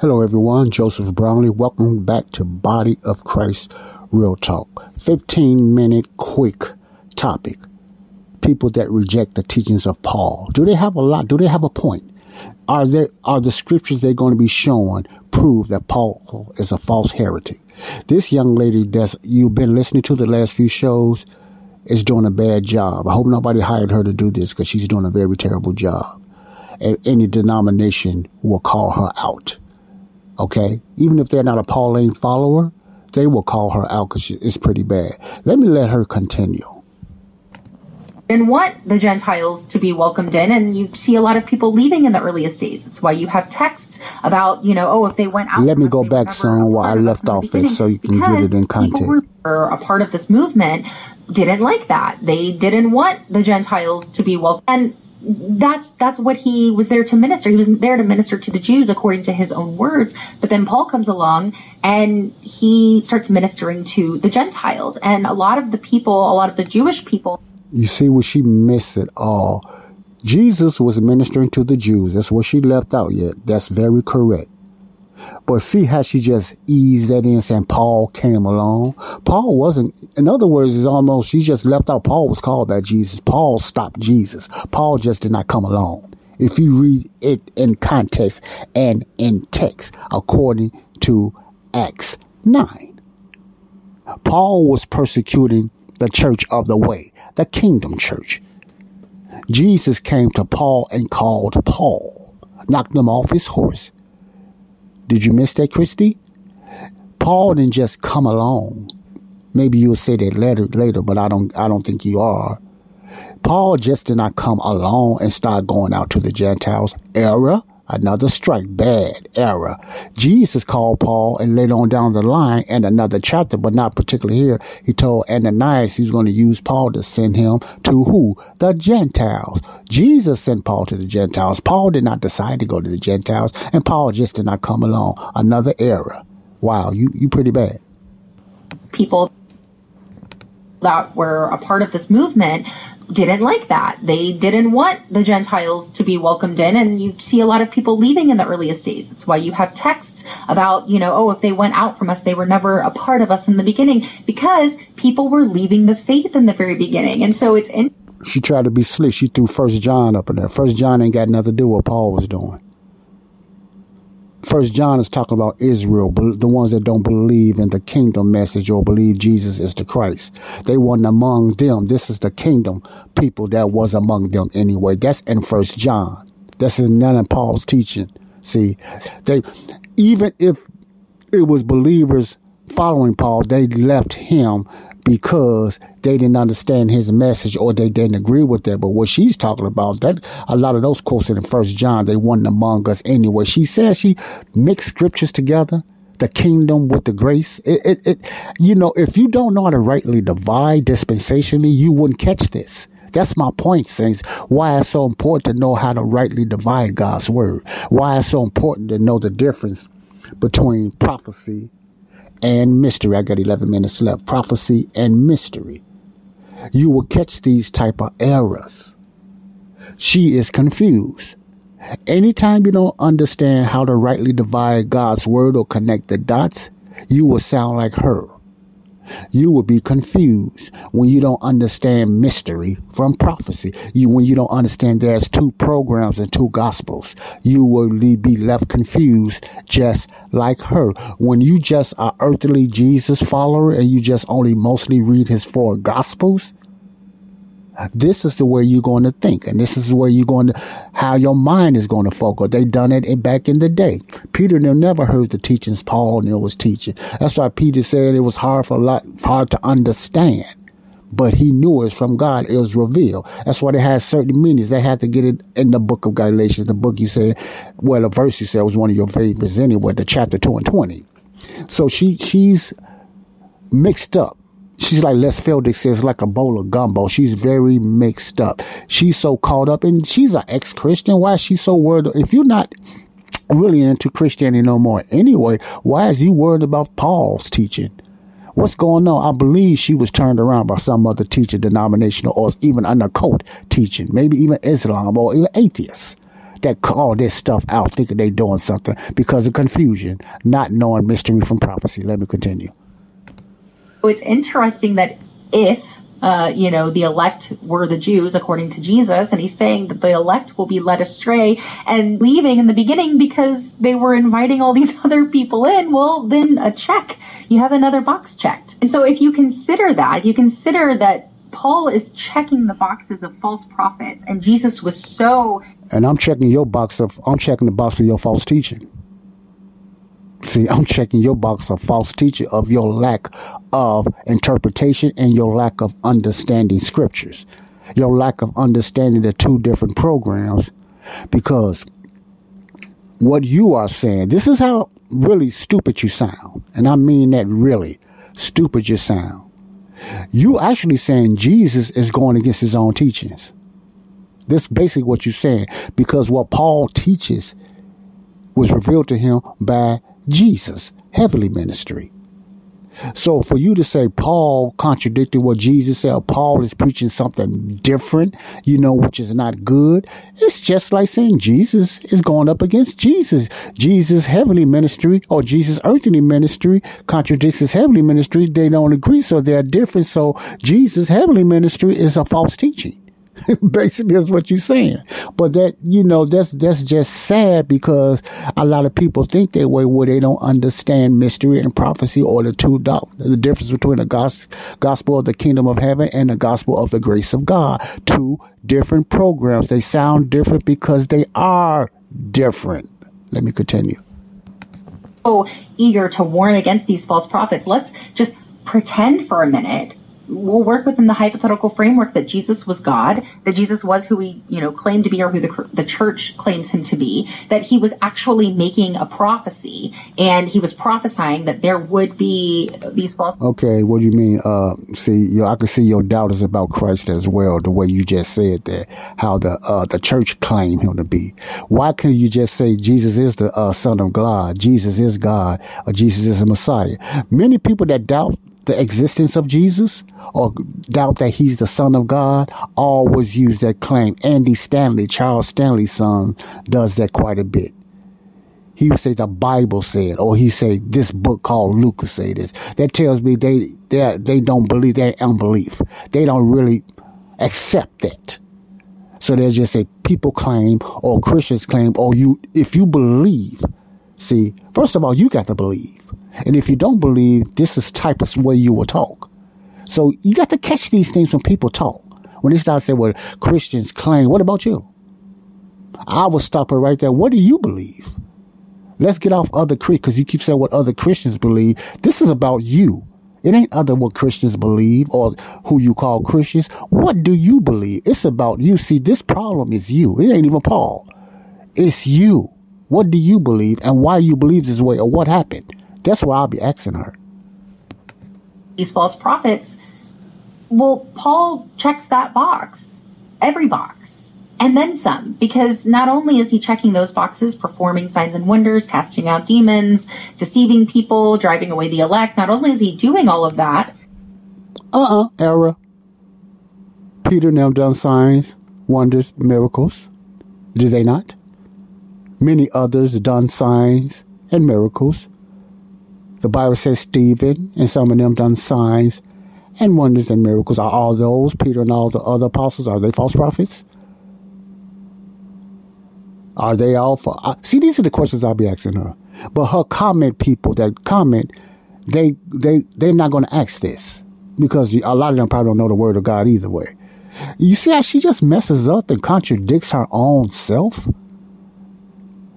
Hello, everyone. Joseph Brownlee. Welcome back to Body of Christ Real Talk. 15 minute quick topic. People that reject the teachings of Paul. Do they have a lot? Do they have a point? Are there, are the scriptures they're going to be showing prove that Paul is a false heretic? This young lady that you've been listening to the last few shows is doing a bad job. I hope nobody hired her to do this because she's doing a very terrible job. And any denomination will call her out. Okay? Even if they're not a Pauline follower, they will call her out because it's pretty bad. Let me let her continue. And want the Gentiles to be welcomed in, and you see a lot of people leaving in the earliest days. That's why you have texts about, you know, oh, if they went out. Let me go back some where I left off it so you can get it in context. People were a part of this movement didn't like that. They didn't want the Gentiles to be welcome. And that's that's what he was there to minister. He was there to minister to the Jews according to his own words. But then Paul comes along and he starts ministering to the Gentiles. And a lot of the people, a lot of the Jewish people. You see where she missed it all. Jesus was ministering to the Jews. That's what she left out yet. That's very correct. But see how she just eased that in saying Paul came along. Paul wasn't, in other words, it's almost, she just left out Paul was called by Jesus. Paul stopped Jesus. Paul just did not come along. If you read it in context and in text, according to Acts 9. Paul was persecuting the church of the way, the kingdom church. Jesus came to Paul and called Paul, knocked him off his horse, did you miss that, Christy? Paul didn't just come along. Maybe you'll say that later, later, but I don't, I don't think you are. Paul just did not come along and start going out to the Gentiles. Error another strike, bad error. Jesus called Paul and later on down the line in another chapter, but not particularly here, he told Ananias he's going to use Paul to send him to who? The Gentiles. Jesus sent Paul to the Gentiles. Paul did not decide to go to the Gentiles, and Paul just did not come along. Another error. Wow, you, you pretty bad. People that were a part of this movement didn't like that. They didn't want the Gentiles to be welcomed in, and you see a lot of people leaving in the earliest days. That's why you have texts about, you know, oh, if they went out from us, they were never a part of us in the beginning, because people were leaving the faith in the very beginning. And so it's in. She tried to be slick. She threw First John up in there. First John ain't got nothing to do with what Paul was doing. First John is talking about Israel, the ones that don't believe in the kingdom message or believe Jesus is the Christ. They weren't among them. This is the kingdom people that was among them anyway. That's in First John. This is none of Paul's teaching. See, they even if it was believers following Paul, they left him because they didn't understand his message or they didn't agree with it. But what she's talking about, that a lot of those quotes in First John, they weren't among us anyway. She says she mixed scriptures together the kingdom with the grace. It, it, it, you know, if you don't know how to rightly divide dispensationally, you wouldn't catch this. That's my point, saints. Why it's so important to know how to rightly divide God's word. Why it's so important to know the difference between prophecy and mystery. I got 11 minutes left. Prophecy and mystery. You will catch these type of errors. She is confused. Anytime you don't understand how to rightly divide God's word or connect the dots, you will sound like her. You will be confused when you don't understand mystery from prophecy. You, when you don't understand there's two programs and two gospels, you will be left confused just like her. When you just are earthly Jesus follower and you just only mostly read his four gospels, this is the way you're going to think, and this is way you're going to how your mind is going to focus. They done it back in the day. Peter never heard the teachings Paul was teaching. That's why Peter said it was hard for a lot hard to understand. but he knew it from God. It was revealed. That's why they had certain meanings. They had to get it in the book of Galatians, the book you said, well, the verse you said was one of your favorites anyway, the chapter 2 and 20. So she, she's mixed up. She's like Les Feldick says, like a bowl of gumbo. She's very mixed up. She's so caught up and she's an ex-Christian. Why is she so worried? If you're not really into Christianity no more anyway, why is you worried about Paul's teaching? What's going on? I believe she was turned around by some other teacher, denominational, or even an occult teaching, maybe even Islam or even atheists that call this stuff out thinking they doing something because of confusion, not knowing mystery from prophecy. Let me continue. It's interesting that if uh, you know, the elect were the Jews according to Jesus, and he's saying that the elect will be led astray and leaving in the beginning because they were inviting all these other people in. Well, then a check. You have another box checked. And so if you consider that, you consider that Paul is checking the boxes of false prophets, and Jesus was so. And I'm checking your box of, I'm checking the box for your false teaching. See, I'm checking your box of false teaching of your lack of interpretation and your lack of understanding scriptures, your lack of understanding the two different programs, because what you are saying, this is how really stupid you sound. And I mean that really stupid you sound. You actually saying Jesus is going against his own teachings. This is basically what you're saying because what Paul teaches was revealed to him by Jesus, heavenly ministry. So for you to say Paul contradicted what Jesus said, Paul is preaching something different, you know, which is not good, it's just like saying Jesus is going up against Jesus. Jesus' heavenly ministry or Jesus' earthly ministry contradicts his heavenly ministry. They don't agree, so they're different. So Jesus' heavenly ministry is a false teaching. Basically, that's what you're saying. But that, you know, that's, that's just sad because a lot of people think that way where they don't understand mystery and prophecy or the two, the difference between the gospel of the kingdom of heaven and the gospel of the grace of God. Two different programs. They sound different because they are different. Let me continue. Oh, eager to warn against these false prophets. Let's just pretend for a minute we'll work within the hypothetical framework that Jesus was God, that Jesus was who he, you know, claimed to be or who the, the church claims him to be, that he was actually making a prophecy and he was prophesying that there would be these false. Okay, what do you mean? Uh, see, you know, I can see your doubt is about Christ as well, the way you just said that, how the, uh, the church claimed him to be. Why can't you just say Jesus is the, uh, son of God, Jesus is God, or Jesus is the Messiah? Many people that doubt the existence of Jesus or doubt that he's the son of God always use that claim. Andy Stanley, Charles Stanley's son, does that quite a bit. He would say the Bible said, or he say this book called Luke say this. That tells me they they they don't believe their unbelief. They don't really accept that. So they just say people claim or Christians claim or you if you believe. See, first of all, you got to believe. And if you don't believe, this is type of way you will talk. So you got to catch these things when people talk. When they start saying, well, Christians claim, what about you? I will stop it right there. What do you believe? Let's get off other Christians because you keep saying what other Christians believe. This is about you. It ain't other what Christians believe or who you call Christians. What do you believe? It's about you. See, this problem is you. It ain't even Paul. It's you. What do you believe and why you believe this way or what happened? That's why I'll be asking her. These false prophets. Well, Paul checks that box, every box, and then some, because not only is he checking those boxes, performing signs and wonders, casting out demons, deceiving people, driving away the elect, not only is he doing all of that. Uh uh error. Peter now done signs, wonders, miracles. Did they not? Many others done signs and miracles the Bible says Stephen and some of them done signs and wonders and miracles. Are all those, Peter and all the other apostles, are they false prophets? Are they all for? See, these are the questions I'll be asking her. But her comment people that comment, they they they're not going to ask this because a lot of them probably don't know the word of God either way. You see how she just messes up and contradicts her own self.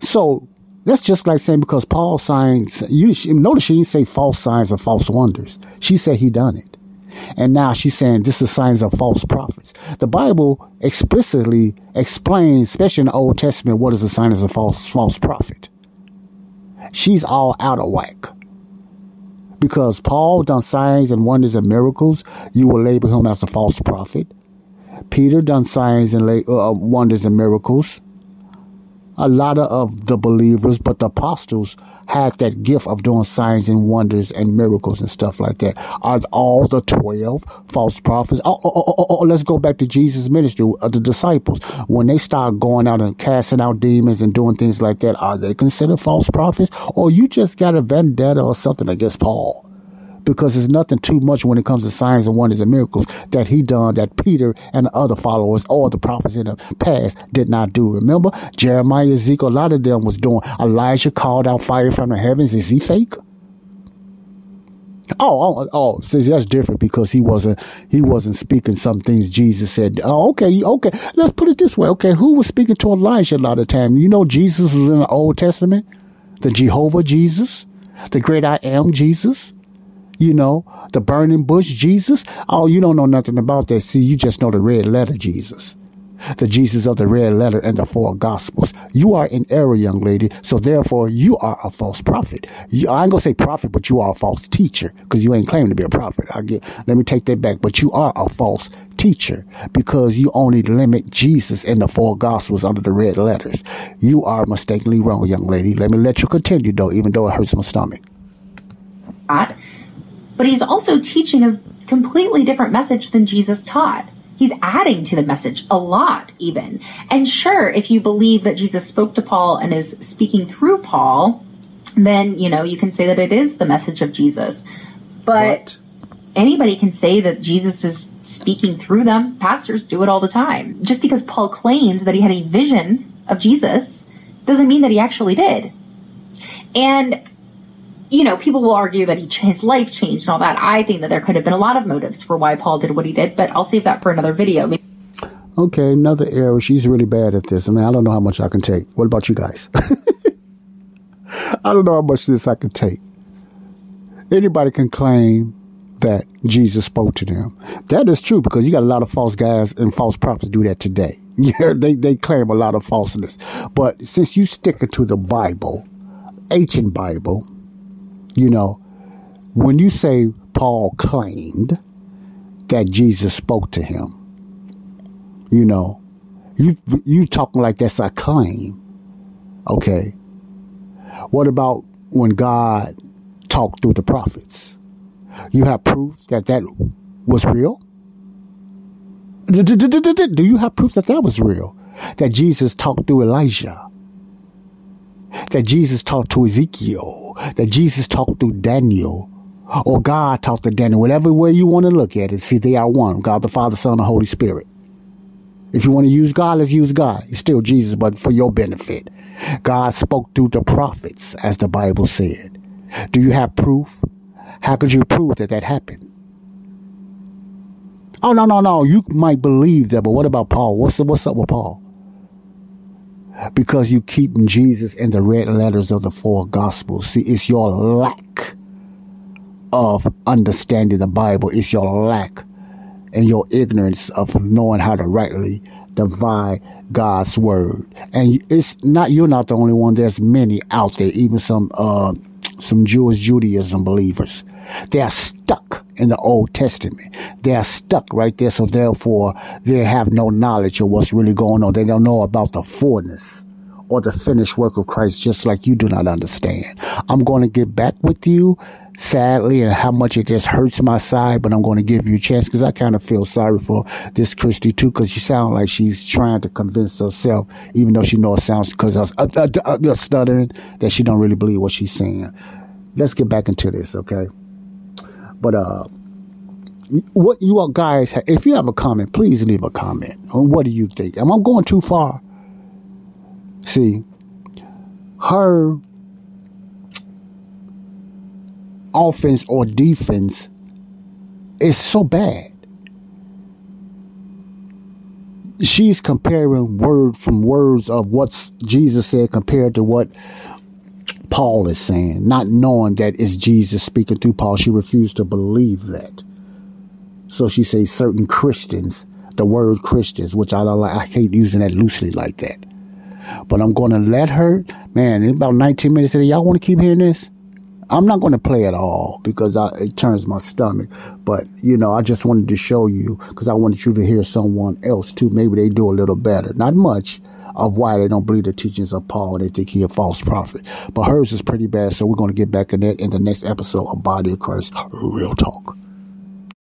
So that's just like saying because Paul signs, you notice she didn't say false signs or false wonders. She said he done it. And now she's saying this is signs of false prophets. The Bible explicitly explains, especially in the Old Testament, what is a sign of a false, false prophet. She's all out of whack. Because Paul done signs and wonders and miracles, you will label him as a false prophet. Peter done signs and uh, wonders and miracles a lot of the believers, but the apostles had that gift of doing signs and wonders and miracles and stuff like that. Are all the 12 false prophets? Oh, oh, oh, oh, oh let's go back to Jesus' ministry of the disciples. When they start going out and casting out demons and doing things like that, are they considered false prophets? Or you just got a vendetta or something against Paul? Because there's nothing too much when it comes to signs and wonders and miracles that he done that Peter and the other followers or the prophets in the past did not do. Remember, Jeremiah, Ezekiel, a lot of them was doing. Elijah called out fire from the heavens. Is he fake? Oh, oh, oh, see, that's different because he wasn't, he wasn't speaking some things Jesus said. Oh, okay, okay. Let's put it this way. Okay. Who was speaking to Elijah a lot of time? You know, Jesus is in the Old Testament, the Jehovah Jesus, the great I am Jesus you know, the burning bush Jesus. Oh, you don't know nothing about that. See, you just know the red letter Jesus. The Jesus of the red letter and the four gospels. You are in error, young lady. So therefore, you are a false prophet. You, I ain't gonna say prophet, but you are a false teacher because you ain't claiming to be a prophet. I get, let me take that back. But you are a false teacher because you only limit Jesus in the four gospels under the red letters. You are mistakenly wrong, young lady. Let me let you continue though, even though it hurts my stomach but he's also teaching a completely different message than Jesus taught. He's adding to the message a lot, even. And sure, if you believe that Jesus spoke to Paul and is speaking through Paul, then, you know, you can say that it is the message of Jesus. But anybody can say that Jesus is speaking through them. Pastors do it all the time. Just because Paul claims that he had a vision of Jesus doesn't mean that he actually did. And you know, people will argue that he, his life changed and all that. I think that there could have been a lot of motives for why Paul did what he did, but I'll save that for another video. Okay, another error. She's really bad at this. I mean, I don't know how much I can take. What about you guys? I don't know how much this I can take. Anybody can claim that Jesus spoke to them. That is true because you got a lot of false guys and false prophets do that today. Yeah, they, they claim a lot of falseness. But since you stick to the Bible, ancient Bible, you know, when you say Paul claimed that Jesus spoke to him, you know, you you talking like that's a claim. Okay. What about when God talked through the prophets? You have proof that that was real? Do you have proof that that was real? That Jesus talked through Elijah? That Jesus talked to Ezekiel? that Jesus talked through Daniel or God talked to Daniel, whatever way you want to look at it. See, they are one God the Father, Son, and Holy Spirit. If you want to use God, let's use God. It's still Jesus, but for your benefit. God spoke through the prophets, as the Bible said. Do you have proof? How could you prove that that happened? Oh, no, no, no. You might believe that, but what about Paul? What's, what's up with Paul? Because you keep Jesus in the red letters of the four gospels. See, it's your lack of understanding the Bible. It's your lack and your ignorance of knowing how to rightly divide God's word. And it's not, you're not the only one. There's many out there, even some, uh, some Jewish Judaism believers. They are stuck in the Old Testament. They are stuck right there. So therefore, they have no knowledge of what's really going on. They don't know about the fullness or the finished work of Christ, just like you do not understand. I'm going to get back with you, sadly, and how much it just hurts my side, but I'm going to give you a chance because I kind of feel sorry for this Christy too, because she sounds like she's trying to convince herself, even though she knows it sounds because of uh, uh, uh, stuttering, that she don't really believe what she's saying. Let's get back into this, okay? But uh, what you all guys, have, if you have a comment, please leave a comment. What do you think? Am I going too far? See, her offense or defense is so bad. She's comparing word from words of what Jesus said compared to what Paul is saying, not knowing that it's Jesus speaking through Paul. She refused to believe that. So she says certain Christians, the word Christians, which I, I hate using that loosely like that. But I'm going to let her, man, in about 19 minutes, y'all want to keep hearing this? I'm not going to play at all because I, it turns my stomach. But, you know, I just wanted to show you because I wanted you to hear someone else too. Maybe they do a little better. Not much of why they don't believe the teachings of Paul and they think he a false prophet. But hers is pretty bad. So we're going to get back in that in the next episode of Body of Christ Real Talk.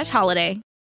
slash holiday.